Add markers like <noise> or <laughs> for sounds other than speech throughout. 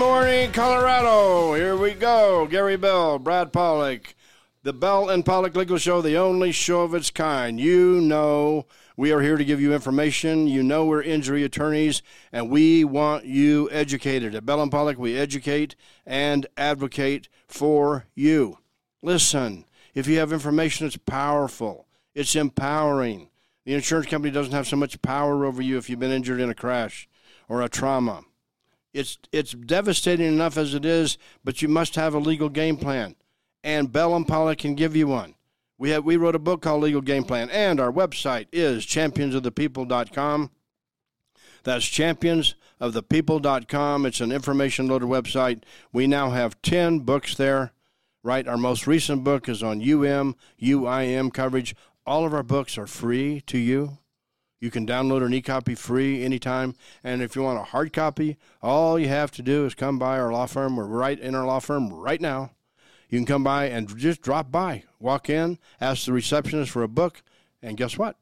Morning, Colorado. Here we go. Gary Bell, Brad Pollock, the Bell and Pollock Legal Show, the only show of its kind. You know we are here to give you information. You know we're injury attorneys, and we want you educated. At Bell and Pollock, we educate and advocate for you. Listen, if you have information, it's powerful. It's empowering. The insurance company doesn't have so much power over you if you've been injured in a crash or a trauma. It's it's devastating enough as it is, but you must have a legal game plan, and Bell and Pollock can give you one. We have we wrote a book called Legal Game Plan, and our website is championsofthepeople.com. That's championsofthepeople.com. It's an information loaded website. We now have 10 books there, right? Our most recent book is on UM, UIM coverage. All of our books are free to you. You can download an e-copy free anytime. And if you want a hard copy, all you have to do is come by our law firm. We're right in our law firm right now. You can come by and just drop by, walk in, ask the receptionist for a book, and guess what?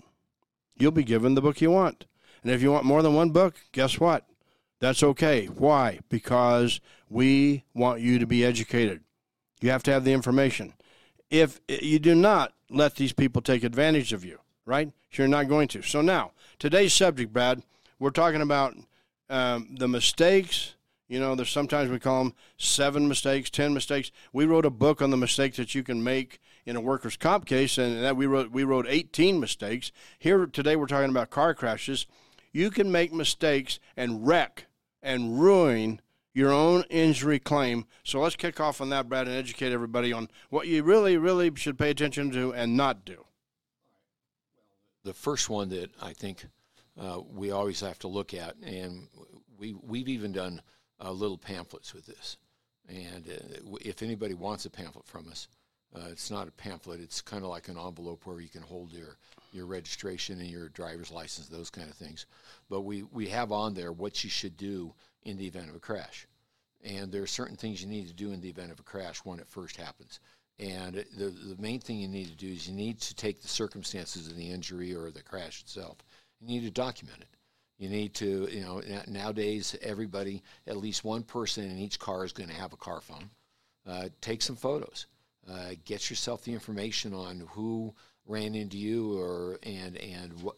You'll be given the book you want. And if you want more than one book, guess what? That's okay. Why? Because we want you to be educated. You have to have the information. If you do not let these people take advantage of you, right? You're not going to. So now, today's subject, Brad, we're talking about um, the mistakes. You know, there's sometimes we call them seven mistakes, ten mistakes. We wrote a book on the mistakes that you can make in a workers' comp case, and that we wrote we wrote 18 mistakes. Here today, we're talking about car crashes. You can make mistakes and wreck and ruin your own injury claim. So let's kick off on that, Brad, and educate everybody on what you really, really should pay attention to and not do. The first one that I think uh, we always have to look at, and we we've even done uh, little pamphlets with this. And uh, if anybody wants a pamphlet from us, uh, it's not a pamphlet. It's kind of like an envelope where you can hold your your registration and your driver's license, those kind of things. But we we have on there what you should do in the event of a crash. And there are certain things you need to do in the event of a crash when it first happens. And the, the main thing you need to do is you need to take the circumstances of the injury or the crash itself. You need to document it. You need to, you know, nowadays everybody, at least one person in each car is going to have a car phone. Uh, take some photos. Uh, get yourself the information on who ran into you or and and what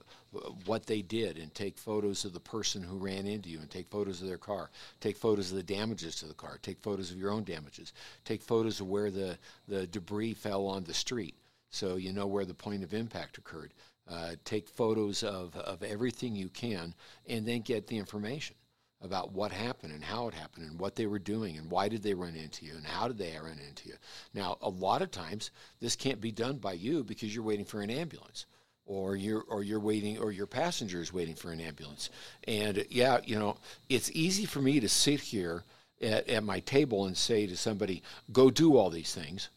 what they did and take photos of the person who ran into you and take photos of their car take photos of the damages to the car take photos of your own damages take photos of where the the debris fell on the street so you know where the point of impact occurred uh, take photos of, of everything you can and then get the information about what happened and how it happened and what they were doing and why did they run into you and how did they run into you. Now, a lot of times this can't be done by you because you're waiting for an ambulance or you're or you're waiting or your passenger is waiting for an ambulance. And yeah, you know, it's easy for me to sit here at, at my table and say to somebody, "Go do all these things."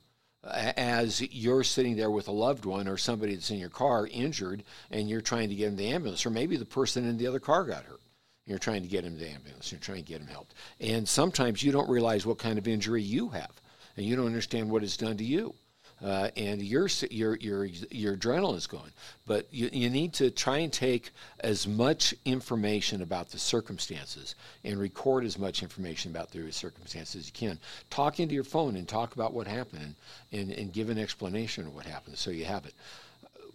as you're sitting there with a loved one or somebody that's in your car injured and you're trying to get in the ambulance or maybe the person in the other car got hurt and you're trying to get him to the ambulance. You're trying to get him helped. And sometimes you don't realize what kind of injury you have, and you don't understand what it's done to you. Uh, and your your your your adrenaline is going. But you, you need to try and take as much information about the circumstances and record as much information about the circumstances as you can. Talk into your phone and talk about what happened and, and, and give an explanation of what happened so you have it.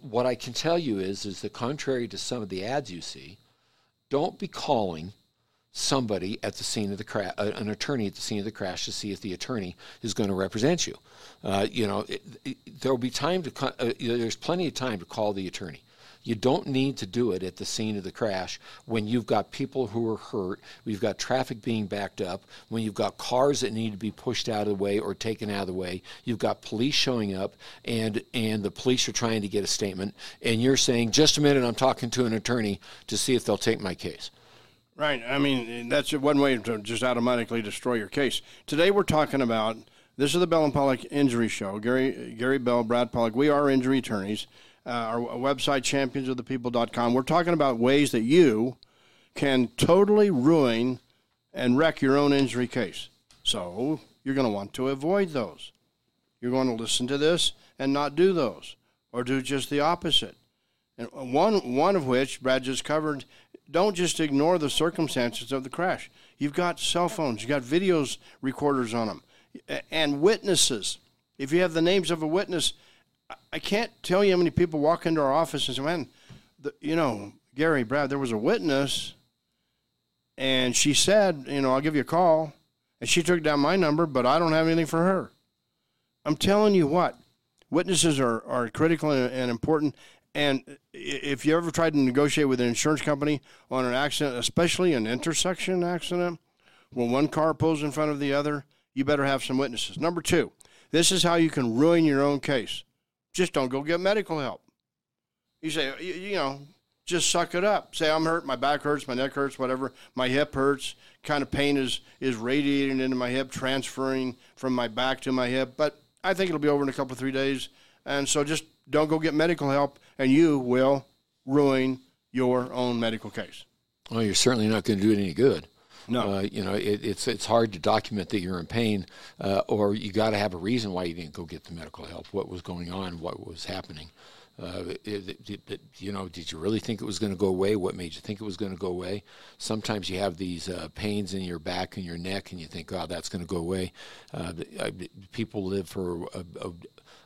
What I can tell you is is the contrary to some of the ads you see don't be calling somebody at the scene of the crash, uh, an attorney at the scene of the crash to see if the attorney is going to represent you. Uh, you know, there will be time to, uh, there's plenty of time to call the attorney. You don't need to do it at the scene of the crash when you've got people who are hurt, we've got traffic being backed up, when you've got cars that need to be pushed out of the way or taken out of the way, you've got police showing up and and the police are trying to get a statement and you're saying, "Just a minute, I'm talking to an attorney to see if they'll take my case." Right. I mean, that's one way to just automatically destroy your case. Today we're talking about this is the Bell and Pollock Injury Show. Gary Gary Bell, Brad Pollock. We are injury attorneys uh, our website, championsofthepeople.com. We're talking about ways that you can totally ruin and wreck your own injury case. So you're going to want to avoid those. You're going to listen to this and not do those, or do just the opposite. And one one of which Brad just covered don't just ignore the circumstances of the crash. You've got cell phones, you've got videos recorders on them, and witnesses. If you have the names of a witness, I can't tell you how many people walk into our office and say, "Man, the, you know, Gary, Brad, there was a witness, and she said, you know, I'll give you a call, and she took down my number, but I don't have anything for her." I'm telling you what, witnesses are, are critical and, and important. And if you ever tried to negotiate with an insurance company on an accident, especially an intersection accident, when one car pulls in front of the other, you better have some witnesses. Number two, this is how you can ruin your own case. Just don't go get medical help. You say, you, know, just suck it up. Say, I'm hurt, my back hurts, my neck hurts, whatever, my hip hurts, kind of pain is, is radiating into my hip, transferring from my back to my hip. But I think it'll be over in a couple, three days. And so just don't go get medical help, and you will ruin your own medical case. Well, you're certainly not going to do it any good. No, uh, you know it, it's it's hard to document that you're in pain, uh, or you got to have a reason why you didn't go get the medical help. What was going on? What was happening? Uh, it, it, it, you know, did you really think it was going to go away? What made you think it was going to go away? Sometimes you have these uh, pains in your back and your neck, and you think, "Oh, that's going to go away." Uh, people live for a, a,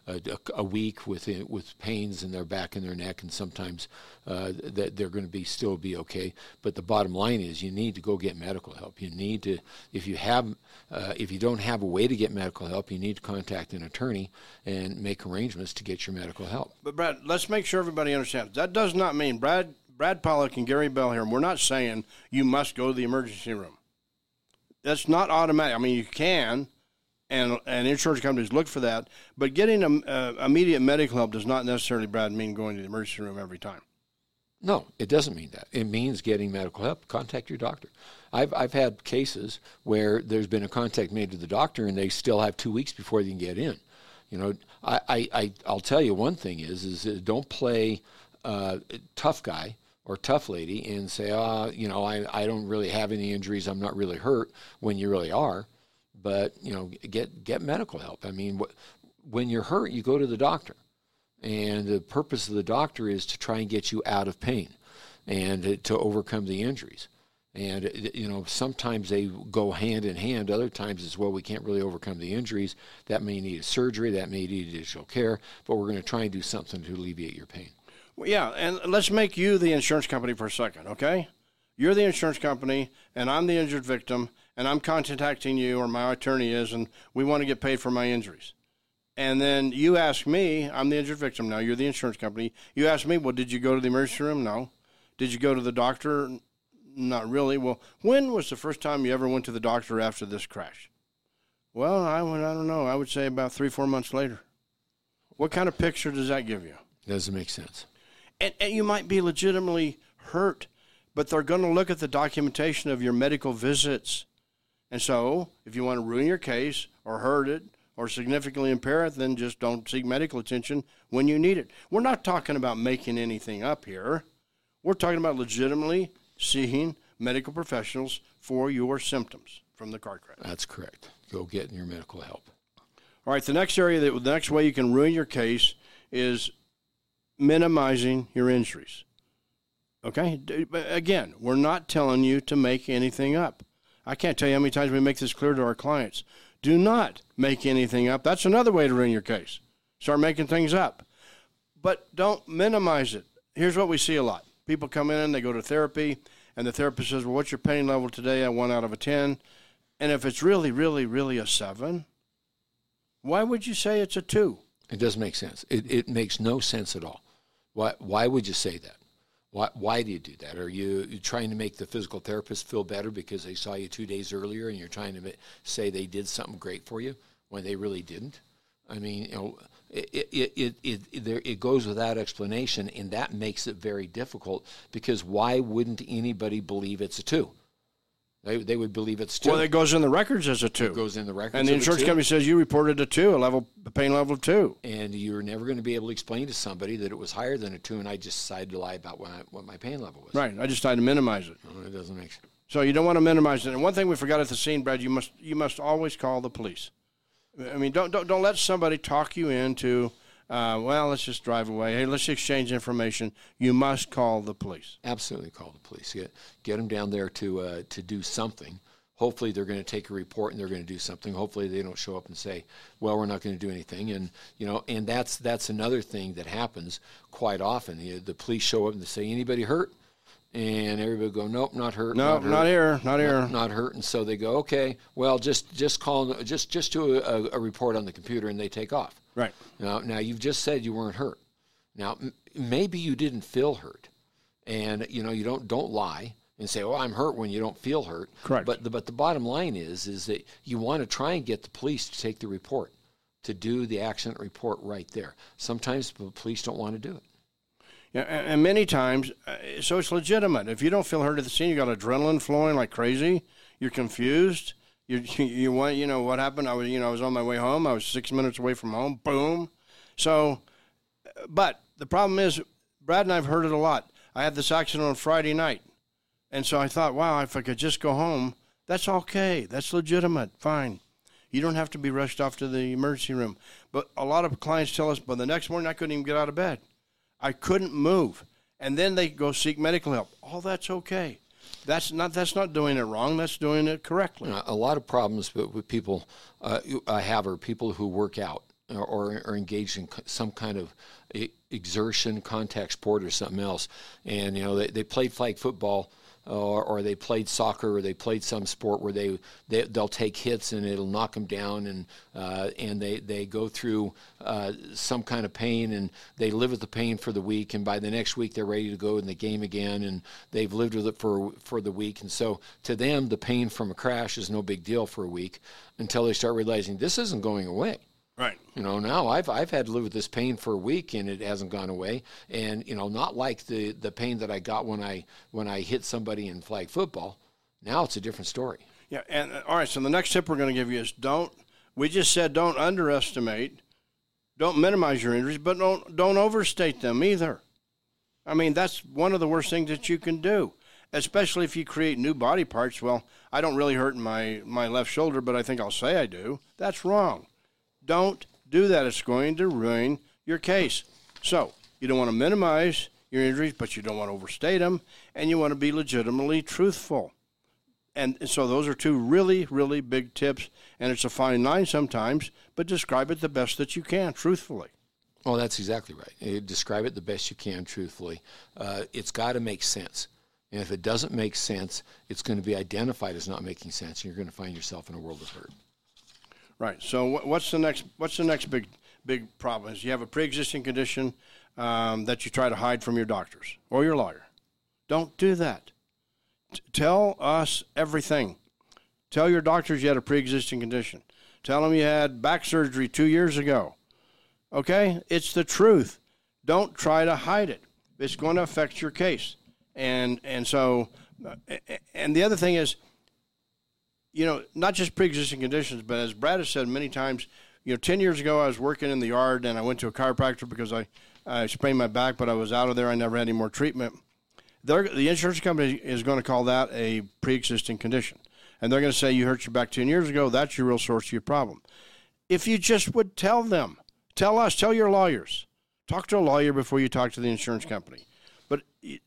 a, a, week with with pains in their back and their neck, and sometimes uh, that they're going to be still be okay. But the bottom line is, you need to go get medical help. You need to, if you have, uh, if you don't have a way to get medical help, you need to contact an attorney and make arrangements to get your medical help. But Brad, let's make sure everybody understands. That does not mean Brad Brad Pollock and Gary Bell here. We're not saying you must go to the emergency room. That's not automatic. I mean, you can and and insurance companies look for that. But getting a, immediate medical help does not necessarily, Brad, mean going to the emergency room every time. No, it doesn't mean that. It means getting medical help. Contact your doctor. I've I've had cases where there's been a contact made to the doctor, and they still have two weeks before they can get in. You know, I I, I will tell you one thing is is don't play uh, tough guy or tough lady and say, ah, you know, I, I don't really have any injuries. I'm not really hurt when you really are but you know, get get medical help. I mean, wh- when you're hurt, you go to the doctor, and the purpose of the doctor is to try and get you out of pain, and to overcome the injuries. And uh, you know, sometimes they go hand in hand. Other times it's well, we can't really overcome the injuries. That may need a surgery. That may need additional care. But we're going to try and do something to alleviate your pain. Well, yeah, and let's make you the insurance company for a second, okay? You're the insurance company, and I'm the injured victim, and I'm contacting you, or my attorney is, and we want to get paid for my injuries. And then you ask me, I'm the injured victim now, you're the insurance company. You ask me, well, did you go to the emergency room? No. Did you go to the doctor? Not really. Well, when was the first time you ever went to the doctor after this crash? Well, I would, I don't know. I would say about three, four months later. What kind of picture does that give you? Doesn't make sense. And, and you might be legitimately hurt, but they're going to look at the documentation of your medical visits and so, if you want to ruin your case or hurt it or significantly impair it, then just don't seek medical attention when you need it. We're not talking about making anything up here. We're talking about legitimately seeing medical professionals for your symptoms from the car crash. That's correct. Go get your medical help. All right, the next area that the next way you can ruin your case is minimizing your injuries. Okay? Again, we're not telling you to make anything up. I can't tell you how many times we make this clear to our clients. Do not make anything up. That's another way to ruin your case. Start making things up. But don't minimize it. Here's what we see a lot people come in, and they go to therapy, and the therapist says, Well, what's your pain level today? I one out of a 10. And if it's really, really, really a seven, why would you say it's a two? It doesn't make sense. It, it makes no sense at all. Why, why would you say that? Why, why do you do that? Are you, trying to make the physical therapist feel better because they saw you two days earlier and you're trying to say they did something great for you when they really didn't? I mean, you know, it, it, it, it, there, it goes without explanation, and that makes it very difficult because why wouldn't anybody believe it's a two? They, they would believe it's two. Well, it goes in the records as a two. It goes in the records. And the insurance company says you reported a two, a level, a pain level of two. And you're never going to be able to explain to somebody that it was higher than a two, and I just decided to lie about what, I, what my pain level was. Right. I just decided to minimize it. it doesn't make sense. So you don't want to minimize it. And one thing we forgot at the scene, Brad, you must you must always call the police. I mean, don't don't don't let somebody talk you into uh, well, let's just drive away. Hey, let's exchange information. You must call the police. Absolutely, call the police. Get get them down there to uh, to do something. Hopefully, they're going to take a report and they're going to do something. Hopefully, they don't show up and say, "Well, we're not going to do anything." And you know, and that's that's another thing that happens quite often. You the police show up and they say, "Anybody hurt?" and everybody go, nope, not hurt. No, not, hurt, not here, not here, not, not, hurt. And so they go, okay, well, just just call, just just do a, a, report on the computer, and they take off. Right. Now, now you've just said you weren't hurt. Now, m- maybe you didn't feel hurt, and you know you don't don't lie and say, "Oh, I'm hurt" when you don't feel hurt. Correct. But the, but the bottom line is is that you want to try and get the police to take the report, to do the accident report right there. Sometimes the police don't want to do it. Yeah, and many times, uh, so it's legitimate. If you don't feel hurt at the scene, you got adrenaline flowing like crazy. You're confused. You you want you know what happened? I was you know I was on my way home. I was six minutes away from home. Boom. So, but the problem is, Brad and I've heard it a lot. I had this accident on Friday night, and so I thought, wow, if I could just go home, that's okay. That's legitimate. Fine. You don't have to be rushed off to the emergency room. But a lot of clients tell us, but the next morning I couldn't even get out of bed. I couldn't move. And then they go seek medical help. All that's okay. That's not that's not doing it wrong. That's doing it correctly. a lot of problems with people uh, I have are people who work out or, are engaged in some kind of exertion, contact sport, or something else. And you know they, they played flag football or, or they played soccer or they played some sport where they, they they'll take hits and it'll knock them down and uh, and they they go through uh, some kind of pain and they live with the pain for the week and by the next week they're ready to go in the game again and they've lived with it for for the week. And so to them the pain from a crash is no big deal for a week until they start realizing this isn't going away Right. You know, now I've I've had to live with this pain for a week and it hasn't gone away. And you know, not like the the pain that I got when I when I hit somebody in flag football. Now it's a different story. Yeah. And uh, all right. So the next tip we're going to give you is don't. We just said don't underestimate, don't minimize your injuries, but don't don't overstate them either. I mean, that's one of the worst things that you can do, especially if you create new body parts. Well, I don't really hurt my my left shoulder, but I think I'll say I do. That's wrong. Don't do that. It's going to ruin your case. So you don't want to minimize your injuries, but you don't want to overstate them, and you want to be legitimately truthful. And so those are two really, really big tips. And it's a fine line sometimes, but describe it the best that you can, truthfully. Oh, that's exactly right. You describe it the best you can, truthfully. Uh, it's got to make sense. And if it doesn't make sense, it's going to be identified as not making sense, and you're going to find yourself in a world of hurt. Right. So what's the next? What's the next big big problem? Is you have a pre-existing condition um, that you try to hide from your doctors or your lawyer. Don't do that. T- tell us everything. Tell your doctors you had a pre-existing condition. Tell them you had back surgery two years ago. Okay, it's the truth. Don't try to hide it. It's going to affect your case. And and so, uh, and the other thing is you know, not just pre-existing conditions, but as Brad has said many times, you know, 10 years ago I was working in the yard and I went to a chiropractor because I, I sprained my back, but I was out of there. I never had any more treatment. They're, the insurance company is going to call that a pre-existing condition. And they're going to say, you hurt your back 10 years ago. That's your real source of your problem. If you just would tell them, tell us, tell your lawyers, talk to a lawyer before you talk to the insurance company. But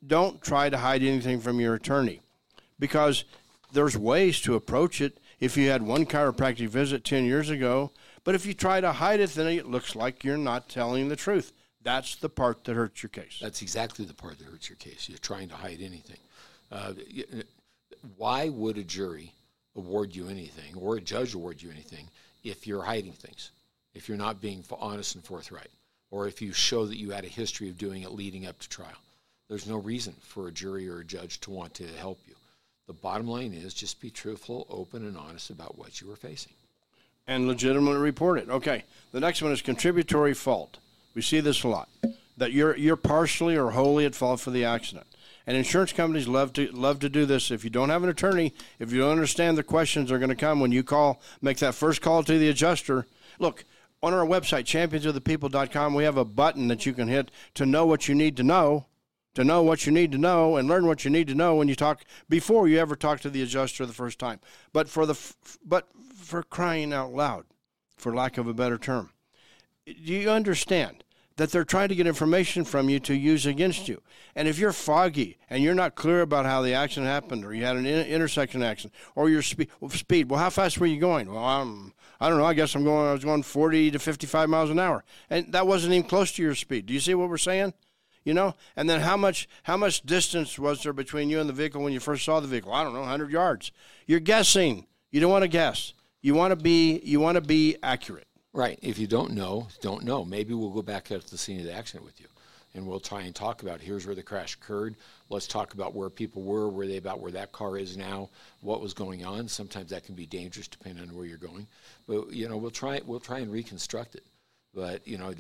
don't try to hide anything from your attorney because there's ways to approach it. If you had one chiropractic visit 10 years ago, but if you try to hide it, then it looks like you're not telling the truth. That's the part that hurts your case. That's exactly the part that hurts your case. You're trying to hide anything. Uh, why would a jury award you anything or a judge award you anything if you're hiding things, if you're not being honest and forthright, or if you show that you had a history of doing it leading up to trial? There's no reason for a jury or a judge to want to help you. The bottom line is just be truthful, open, and honest about what you are facing. And legitimately report it. Okay. The next one is contributory fault. We see this a lot. That you're you're partially or wholly at fault for the accident. And insurance companies love to love to do this. If you don't have an attorney, if you don't understand the questions are going to come when you call, make that first call to the adjuster. Look, on our website, championsofthepeople.com, we have a button that you can hit to know what you need to know to know what you need to know and learn what you need to know when you talk before you ever talk to the adjuster the first time. But for the f- but for crying out loud, for lack of a better term, do you understand that they're trying to get information from you to use against you. And if you're foggy and you're not clear about how the accident happened, or you had an in- intersection accident, or your spe- speed, well, how fast were you going? Well, I'm, I don't know. I guess I'm going. I was going 40 to 55 miles an hour, and that wasn't even close to your speed. Do you see what we're saying? You know, and then how much how much distance was there between you and the vehicle when you first saw the vehicle? I don't know, 100 yards. You're guessing. You don't want to guess. You want to be you want to be accurate. Right. If you don't know, don't know. Maybe we'll go back to the scene of the accident with you, and we'll try and talk about here's where the crash occurred. Let's talk about where people were, where they about where that car is now, what was going on. Sometimes that can be dangerous depending on where you're going, but you know we'll try we'll try and reconstruct it. But you know,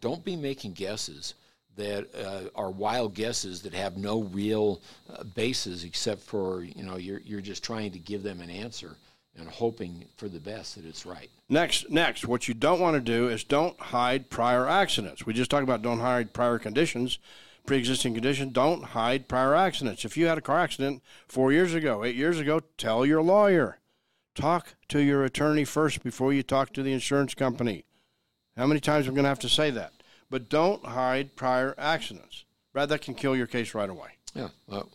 don't be making guesses that uh, are wild guesses that have no real uh, basis except for you know you're you're just trying to give them an answer and hoping for the best that it's right. Next, next, what you don't want to do is don't hide prior accidents. We just talked about don't hide prior conditions, pre-existing condition. Don't hide prior accidents. If you had a car accident four years ago, eight years ago, tell your lawyer. Talk to your attorney first before you talk to the insurance company. How many times am I going to have to say that? But don't hide prior accidents. Brad, that can kill your case right away. Yeah. Well,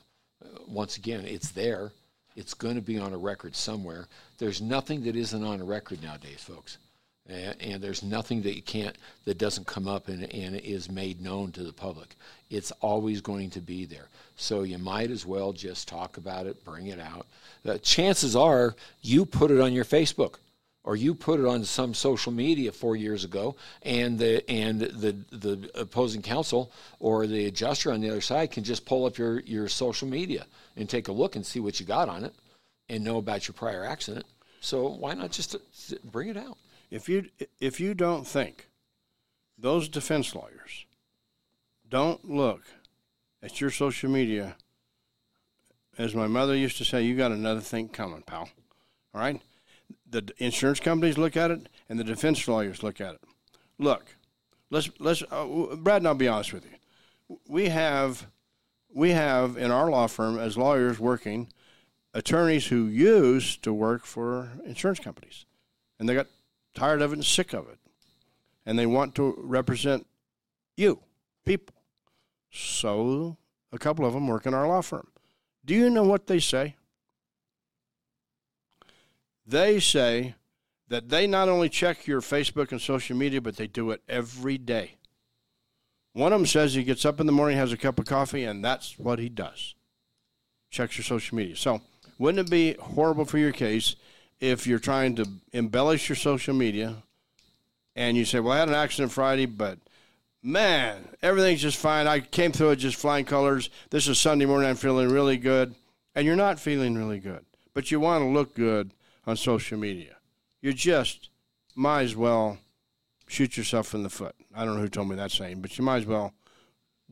once again, it's there it's going to be on a record somewhere. There's nothing that isn't on a record nowadays, folks. And, and there's nothing that you can't that doesn't come up and, and is made known to the public. It's always going to be there. So you might as well just talk about it, bring it out. Uh, chances are you put it on your Facebook or you put it on some social media four years ago, and the and the the opposing counsel or the adjuster on the other side can just pull up your your social media and take a look and see what you got on it, and know about your prior accident. So why not just uh, bring it out? If you if you don't think those defense lawyers don't look at your social media, as my mother used to say, you got another thing coming, pal. All right the insurance companies look at it, and the defense lawyers look at it. Look, let's let's uh, Brad and I'll be honest with you. We have we have in our law firm as lawyers working attorneys who used to work for insurance companies, and they got tired of it and sick of it, and they want to represent you people. So a couple of them work in our law firm. Do you know what they say? They say that they not only check your Facebook and social media, but they do it every day. One of them says he gets up in the morning, has a cup of coffee, and that's what he does. Checks your social media. So, wouldn't it be horrible for your case if you're trying to embellish your social media and you say, Well, I had an accident Friday, but man, everything's just fine. I came through it just flying colors. This is Sunday morning. I'm feeling really good. And you're not feeling really good, but you want to look good on social media. You just might as well shoot yourself in the foot. I don't know who told me that saying, but you might as well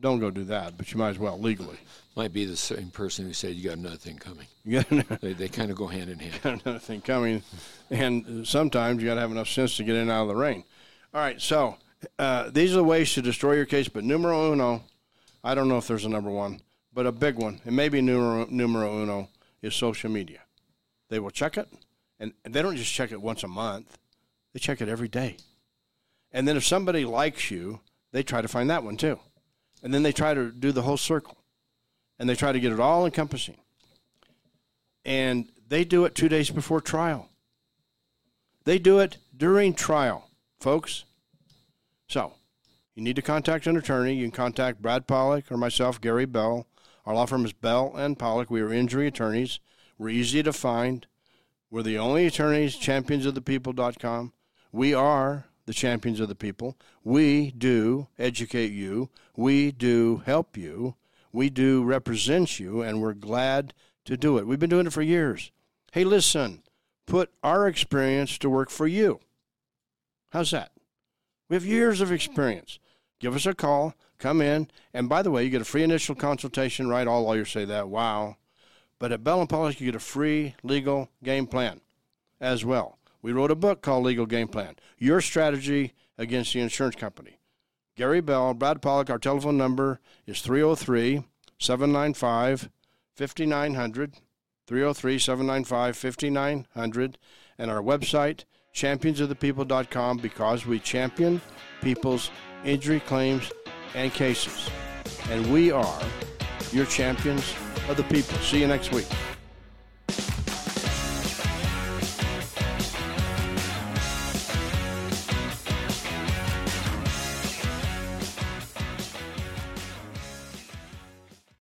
don't go do that, but you might as well legally. Might be the same person who said you got another thing coming. <laughs> You they, they kind of go hand in hand. <laughs> Got another thing coming, and sometimes you got to have enough sense to get in out of the rain. All right, so uh, these are the ways to destroy your case. But numero uno, I don't know if there's a number one, but a big one, and maybe numero numero uno is social media. They will check it and they don't just check it once a month, they check it every day. And then if somebody likes you, they try to find that one too. And then they try to do the whole circle. And they try to get it all encompassing. And they do it two days before trial. They do it during trial, folks. So, you need to contact an attorney. You can contact Brad Pollock or myself, Gary Bell. Our law firm is Bell and Pollock. We are injury attorneys. We're easy to find. We're the only attorneys, champions of the championsofthepeople.com. We are the champions of the people. We do educate you. We do help you. We do represent you, and we're glad to do it. We've been doing it for years. Hey, listen, put our experience to work for you. How's that? We have years of experience. Give us a call, come in, and by the way, you get a free initial consultation, right? All lawyers say that. Wow. But at Bell and Pollock, you get a free legal game plan as well. We wrote a book called Legal Game Plan Your Strategy Against the Insurance Company. Gary Bell, Brad Pollock, our telephone number is 303 795 5900. 303 795 5900. And our website, championsofthepeople.com, because we champion people's injury claims and cases. And we are your champions of the people. See you next week.